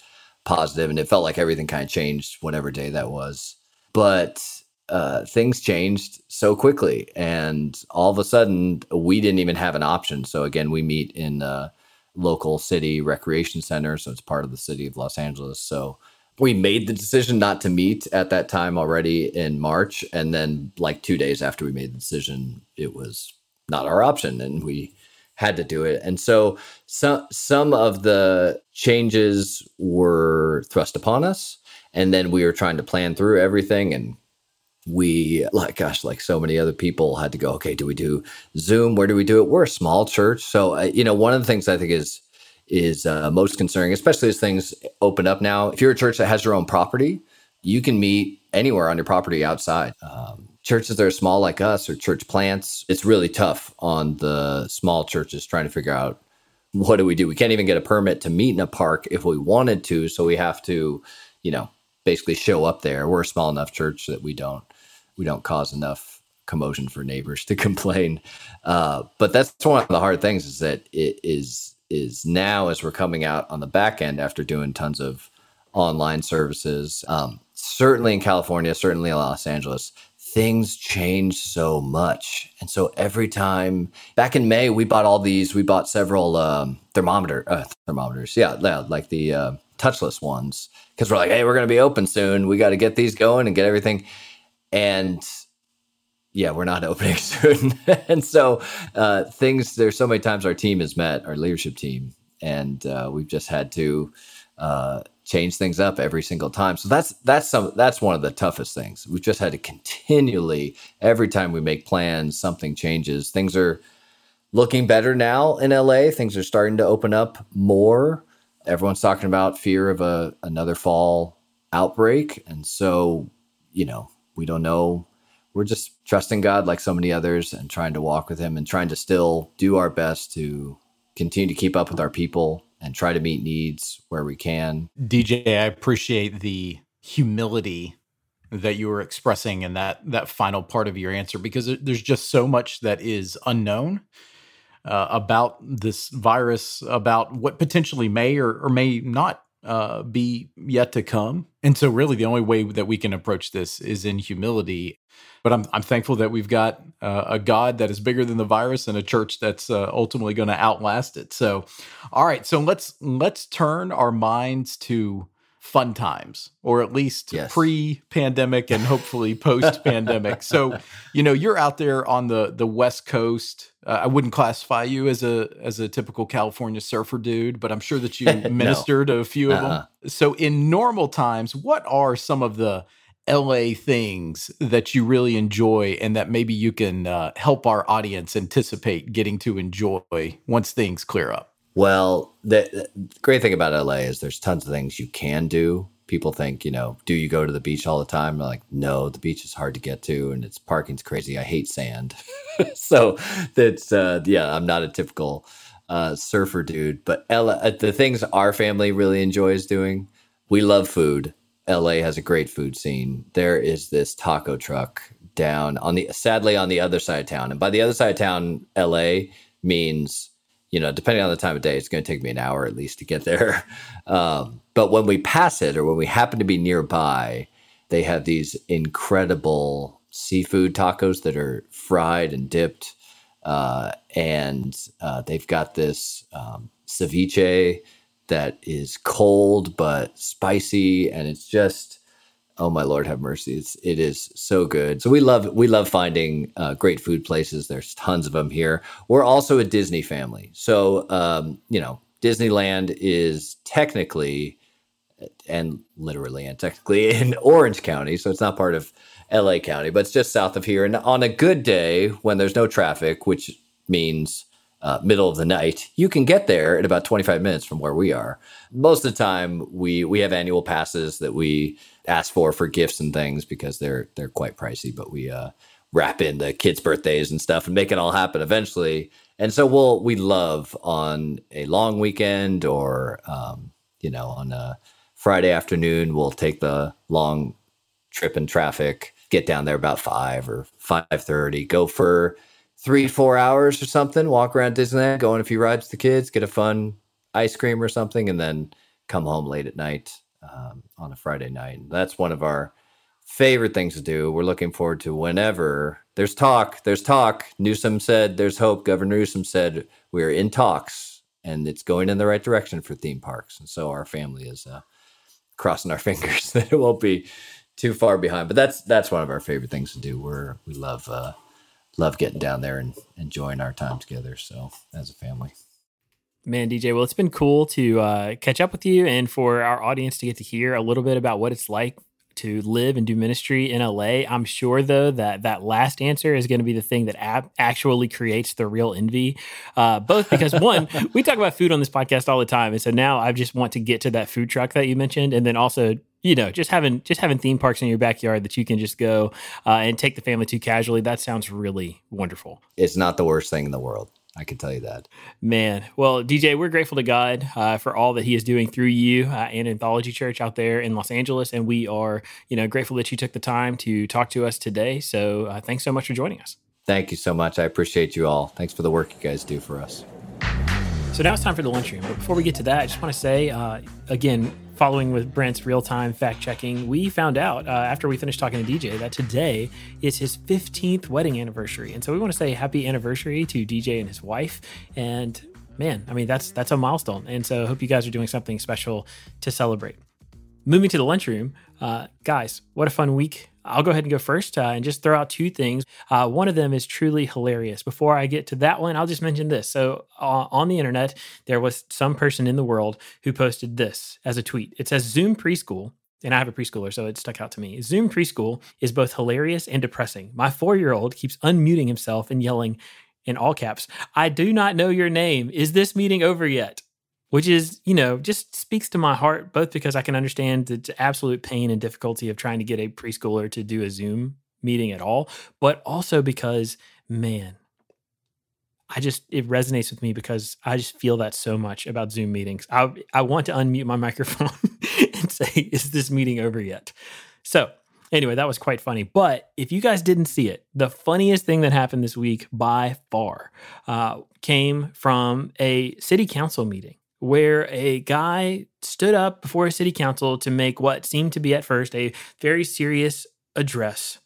positive, and it felt like everything kind of changed whatever day that was, but uh, things changed so quickly, and all of a sudden we didn't even have an option. So again, we meet in a local city recreation center, so it's part of the city of Los Angeles. So we made the decision not to meet at that time already in March, and then like two days after we made the decision, it was not our option, and we had to do it. And so some some of the changes were thrust upon us, and then we were trying to plan through everything and we like gosh like so many other people had to go okay do we do zoom where do we do it we're a small church so uh, you know one of the things i think is is uh, most concerning especially as things open up now. If you're a church that has your own property you can meet anywhere on your property outside. Um, churches that are small like us or church plants it's really tough on the small churches trying to figure out what do we do? We can't even get a permit to meet in a park if we wanted to so we have to you know basically show up there. We're a small enough church that we don't we don't cause enough commotion for neighbors to complain. Uh, but that's one of the hard things is that it is is now as we're coming out on the back end after doing tons of online services. Um, certainly in California, certainly in Los Angeles, things change so much. And so every time back in May, we bought all these, we bought several um, thermometer uh, thermometers. Yeah, yeah, like the uh, touchless ones. Cause we're like, hey, we're going to be open soon. We got to get these going and get everything and yeah, we're not opening soon. and so uh, things, there's so many times our team has met, our leadership team, and uh, we've just had to uh, change things up every single time. So that's that's some that's one of the toughest things. We've just had to continually, every time we make plans, something changes. Things are looking better now in LA. Things are starting to open up more. Everyone's talking about fear of a another fall outbreak, and so you know we don't know. We're just trusting God like so many others and trying to walk with Him and trying to still do our best to continue to keep up with our people and try to meet needs where we can. DJ, I appreciate the humility that you were expressing in that that final part of your answer because there's just so much that is unknown uh, about this virus, about what potentially may or, or may not uh, be yet to come. And so, really, the only way that we can approach this is in humility. But I'm, I'm thankful that we've got uh, a God that is bigger than the virus and a church that's uh, ultimately going to outlast it. So, all right, so let's let's turn our minds to fun times, or at least yes. pre-pandemic and hopefully post-pandemic. so, you know, you're out there on the the West Coast. Uh, I wouldn't classify you as a as a typical California surfer dude, but I'm sure that you ministered no. a few of uh-uh. them. So, in normal times, what are some of the LA things that you really enjoy and that maybe you can uh, help our audience anticipate getting to enjoy once things clear up? Well, the, the, great thing about LA is there's tons of things you can do. People think, you know, do you go to the beach all the time? I'm like, no, the beach is hard to get to and it's parking's crazy. I hate sand. so that's, uh, yeah, I'm not a typical uh, surfer dude. But LA, uh, the things our family really enjoys doing, we love food. LA has a great food scene. There is this taco truck down on the, sadly, on the other side of town. And by the other side of town, LA means you know, depending on the time of day, it's going to take me an hour at least to get there. Um, but when we pass it or when we happen to be nearby, they have these incredible seafood tacos that are fried and dipped. Uh, and uh, they've got this um, ceviche that is cold but spicy. And it's just, oh my lord have mercy. It's it is so good. So we love we love finding uh, great food places. There's tons of them here. We're also a disney family. So um, you know disneyland is technically and literally and technically in orange county so it's not part of la county but it's just south of here. And on a good day when there's no traffic which means uh, middle of the night, you can get there in about 25 minutes from where we are. Most of the time, we we have annual passes that we ask for for gifts and things because they're they're quite pricey. But we uh, wrap in the kids' birthdays and stuff and make it all happen eventually. And so we'll we love on a long weekend or um, you know on a Friday afternoon we'll take the long trip in traffic, get down there about five or five thirty, go for three four hours or something, walk around Disneyland, go on a few rides with the kids, get a fun ice cream or something, and then come home late at night um, on a Friday night. And that's one of our favorite things to do. We're looking forward to whenever there's talk. There's talk. Newsom said there's hope. Governor Newsom said we're in talks and it's going in the right direction for theme parks. And so our family is uh, crossing our fingers that it won't be too far behind. But that's that's one of our favorite things to do. We're we love uh, love getting down there and enjoying our time together. So as a family. Man, DJ, well, it's been cool to uh, catch up with you and for our audience to get to hear a little bit about what it's like to live and do ministry in LA. I'm sure though that that last answer is going to be the thing that ab- actually creates the real envy. Uh, both because one, we talk about food on this podcast all the time, and so now I just want to get to that food truck that you mentioned, and then also you know just having just having theme parks in your backyard that you can just go uh, and take the family to casually. That sounds really wonderful. It's not the worst thing in the world. I can tell you that. Man, well, DJ, we're grateful to God uh, for all that He is doing through you uh, and Anthology Church out there in Los Angeles, and we are, you know, grateful that you took the time to talk to us today. So, uh, thanks so much for joining us. Thank you so much. I appreciate you all. Thanks for the work you guys do for us. So now it's time for the lunchroom. But before we get to that, I just want to say uh, again, following with Brent's real time fact checking, we found out uh, after we finished talking to DJ that today is his 15th wedding anniversary. And so we want to say happy anniversary to DJ and his wife. And man, I mean, that's that's a milestone. And so I hope you guys are doing something special to celebrate. Moving to the lunchroom, uh, guys, what a fun week I'll go ahead and go first uh, and just throw out two things. Uh, one of them is truly hilarious. Before I get to that one, I'll just mention this. So, uh, on the internet, there was some person in the world who posted this as a tweet. It says Zoom preschool. And I have a preschooler, so it stuck out to me. Zoom preschool is both hilarious and depressing. My four year old keeps unmuting himself and yelling in all caps, I do not know your name. Is this meeting over yet? Which is, you know, just speaks to my heart, both because I can understand the absolute pain and difficulty of trying to get a preschooler to do a Zoom meeting at all, but also because, man, I just it resonates with me because I just feel that so much about Zoom meetings. I I want to unmute my microphone and say, "Is this meeting over yet?" So anyway, that was quite funny. But if you guys didn't see it, the funniest thing that happened this week by far uh, came from a city council meeting where a guy stood up before a city council to make what seemed to be at first a very serious address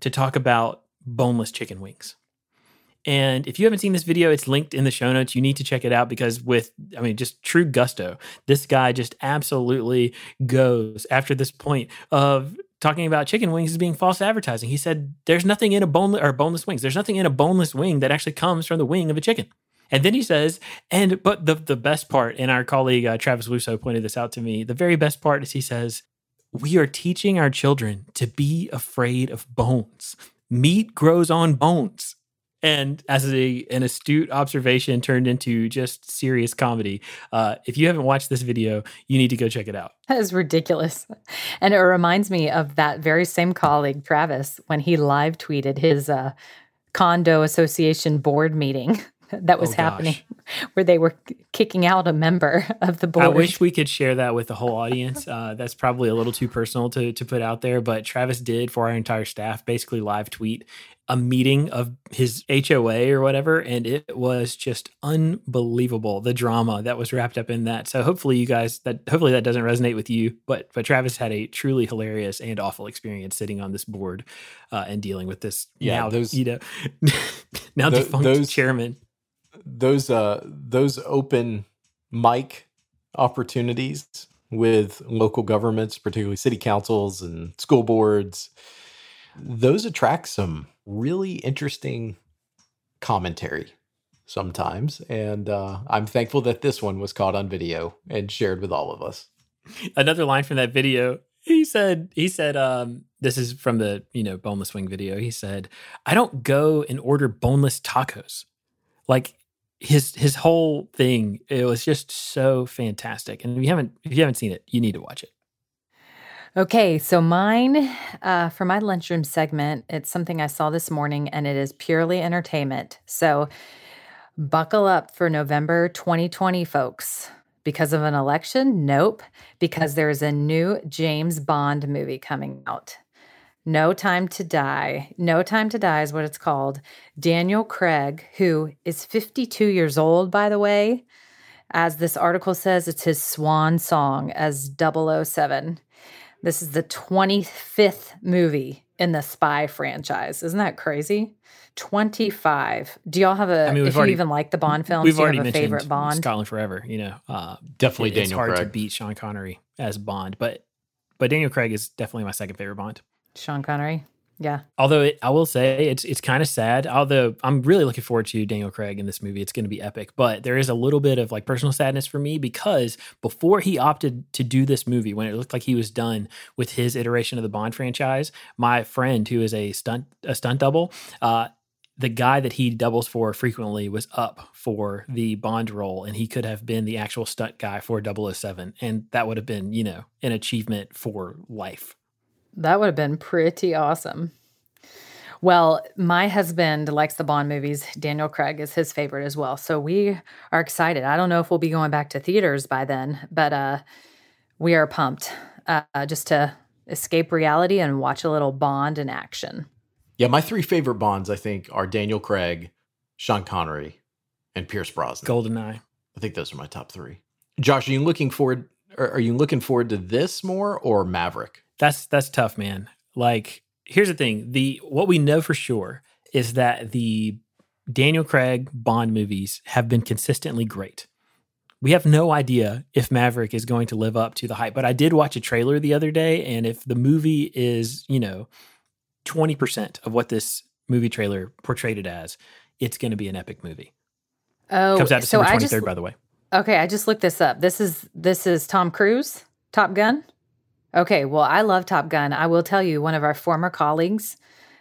to talk about boneless chicken wings. And if you haven't seen this video, it's linked in the show notes. You need to check it out because, with, I mean, just true gusto, this guy just absolutely goes after this point of talking about chicken wings as being false advertising. He said, There's nothing in a boneless or boneless wings. There's nothing in a boneless wing that actually comes from the wing of a chicken. And then he says, and but the the best part, and our colleague uh, Travis Wussow pointed this out to me. The very best part is he says, "We are teaching our children to be afraid of bones. Meat grows on bones." And as a, an astute observation turned into just serious comedy. Uh, if you haven't watched this video, you need to go check it out. That is ridiculous. And it reminds me of that very same colleague, Travis, when he live tweeted his uh, condo association board meeting that was oh, happening where they were kicking out a member of the board. I wish we could share that with the whole audience. Uh, that's probably a little too personal to, to put out there, but Travis did for our entire staff basically live tweet a meeting of his HOA or whatever, and it was just unbelievable the drama that was wrapped up in that. So hopefully you guys that hopefully that doesn't resonate with you, but but Travis had a truly hilarious and awful experience sitting on this board uh, and dealing with this yeah, now those, you know now th- defunct those, chairman those uh those open mic opportunities with local governments, particularly city councils and school boards, those attract some really interesting commentary sometimes. And uh, I'm thankful that this one was caught on video and shared with all of us. Another line from that video he said he said um this is from the you know boneless wing video he said i don't go and order boneless tacos like his his whole thing it was just so fantastic and if you haven't if you haven't seen it you need to watch it Okay, so mine uh, for my lunchroom segment, it's something I saw this morning and it is purely entertainment. So buckle up for November 2020, folks. Because of an election? Nope. Because there's a new James Bond movie coming out. No Time to Die. No Time to Die is what it's called. Daniel Craig, who is 52 years old, by the way, as this article says, it's his swan song as 007. This is the 25th movie in the Spy franchise. Isn't that crazy? 25. Do y'all have a, I mean, if already, you even like the Bond films, we've already have a favorite Bond? Scotland Forever, you know. Uh, definitely it, Daniel It's hard Craig. to beat Sean Connery as Bond, but but Daniel Craig is definitely my second favorite Bond. Sean Connery. Yeah. Although it, I will say it's it's kind of sad. Although I'm really looking forward to Daniel Craig in this movie. It's going to be epic. But there is a little bit of like personal sadness for me because before he opted to do this movie, when it looked like he was done with his iteration of the Bond franchise, my friend who is a stunt a stunt double, uh, the guy that he doubles for frequently was up for the Bond role, and he could have been the actual stunt guy for 007. And that would have been, you know, an achievement for life. That would have been pretty awesome. Well, my husband likes the Bond movies. Daniel Craig is his favorite as well. So we are excited. I don't know if we'll be going back to theaters by then, but uh, we are pumped uh, just to escape reality and watch a little Bond in action. Yeah, my three favorite Bonds, I think, are Daniel Craig, Sean Connery, and Pierce Brosnan. Goldeneye. I think those are my top three. Josh, are you looking forward? Are you looking forward to this more or Maverick? That's that's tough, man. Like, here's the thing: the what we know for sure is that the Daniel Craig Bond movies have been consistently great. We have no idea if Maverick is going to live up to the hype, but I did watch a trailer the other day, and if the movie is, you know, twenty percent of what this movie trailer portrayed it as, it's going to be an epic movie. Oh, Comes out December so I twenty just by the way. okay. I just looked this up. This is this is Tom Cruise, Top Gun. Okay, well, I love Top Gun. I will tell you, one of our former colleagues,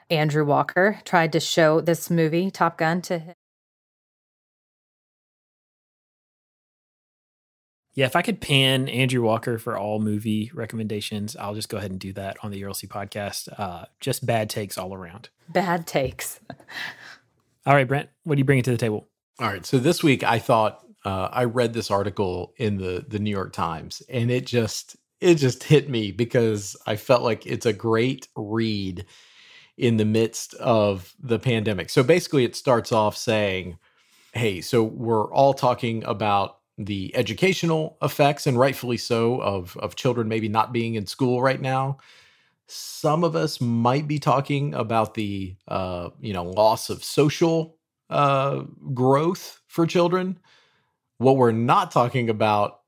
Andrew Walker, tried to show this movie, Top Gun, to him. Yeah, if I could pan Andrew Walker for all movie recommendations, I'll just go ahead and do that on the ERLC podcast. Uh, just bad takes all around. Bad takes. All right, Brent, what do you bring to the table? All right. So this week I thought uh, I read this article in the the New York Times, and it just it just hit me because I felt like it's a great read in the midst of the pandemic. So basically, it starts off saying, "Hey, so we're all talking about." the educational effects and rightfully so of of children maybe not being in school right now some of us might be talking about the uh, you know loss of social uh, growth for children. What we're not talking about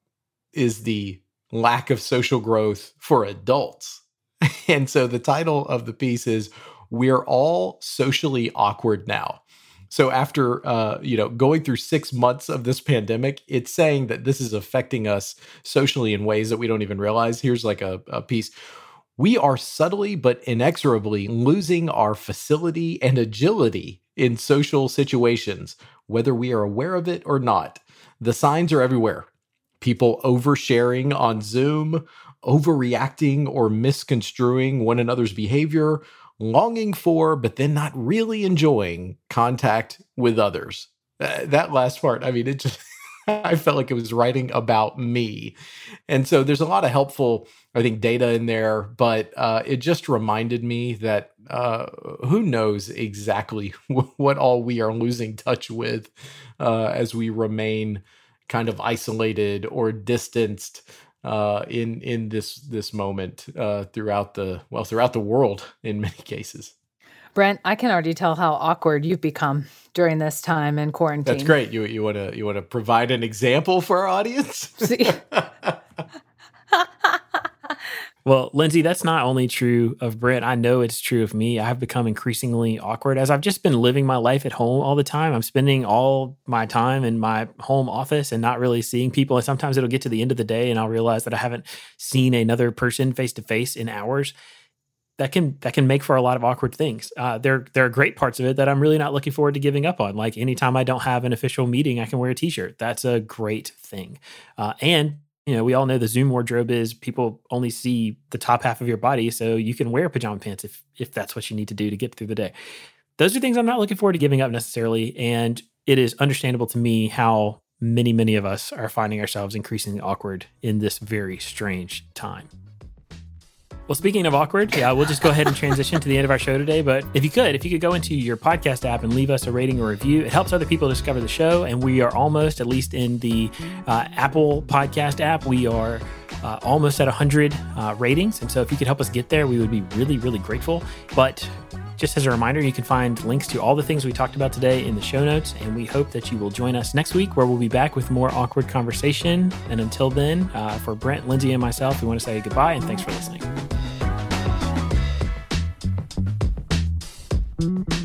is the lack of social growth for adults. and so the title of the piece is "We're all socially awkward now." So after uh, you know going through six months of this pandemic, it's saying that this is affecting us socially in ways that we don't even realize. Here's like a, a piece we are subtly but inexorably losing our facility and agility in social situations, whether we are aware of it or not. The signs are everywhere. People oversharing on Zoom, overreacting or misconstruing one another's behavior, longing for, but then not really enjoying contact with others. Uh, that last part, I mean, it just. I felt like it was writing about me. And so there's a lot of helpful, I think, data in there, but uh, it just reminded me that uh, who knows exactly what all we are losing touch with uh, as we remain kind of isolated or distanced uh, in in this this moment uh, throughout the well throughout the world in many cases. Brent, I can already tell how awkward you've become during this time in quarantine. That's great. You you want to you want to provide an example for our audience? well, Lindsay, that's not only true of Brent. I know it's true of me. I've become increasingly awkward as I've just been living my life at home all the time. I'm spending all my time in my home office and not really seeing people. And sometimes it'll get to the end of the day and I'll realize that I haven't seen another person face to face in hours that can that can make for a lot of awkward things. Uh, there there are great parts of it that I'm really not looking forward to giving up on. Like anytime I don't have an official meeting, I can wear a T-shirt. That's a great thing. Uh, and you know, we all know the Zoom wardrobe is people only see the top half of your body, so you can wear pajama pants if if that's what you need to do to get through the day. Those are things I'm not looking forward to giving up necessarily, and it is understandable to me how many many of us are finding ourselves increasingly awkward in this very strange time. Well, speaking of awkward, yeah, we'll just go ahead and transition to the end of our show today. But if you could, if you could go into your podcast app and leave us a rating or review, it helps other people discover the show. And we are almost, at least in the uh, Apple podcast app, we are uh, almost at 100 uh, ratings. And so if you could help us get there, we would be really, really grateful. But just as a reminder, you can find links to all the things we talked about today in the show notes, and we hope that you will join us next week where we'll be back with more awkward conversation. And until then, uh, for Brent, Lindsay, and myself, we want to say goodbye and thanks for listening.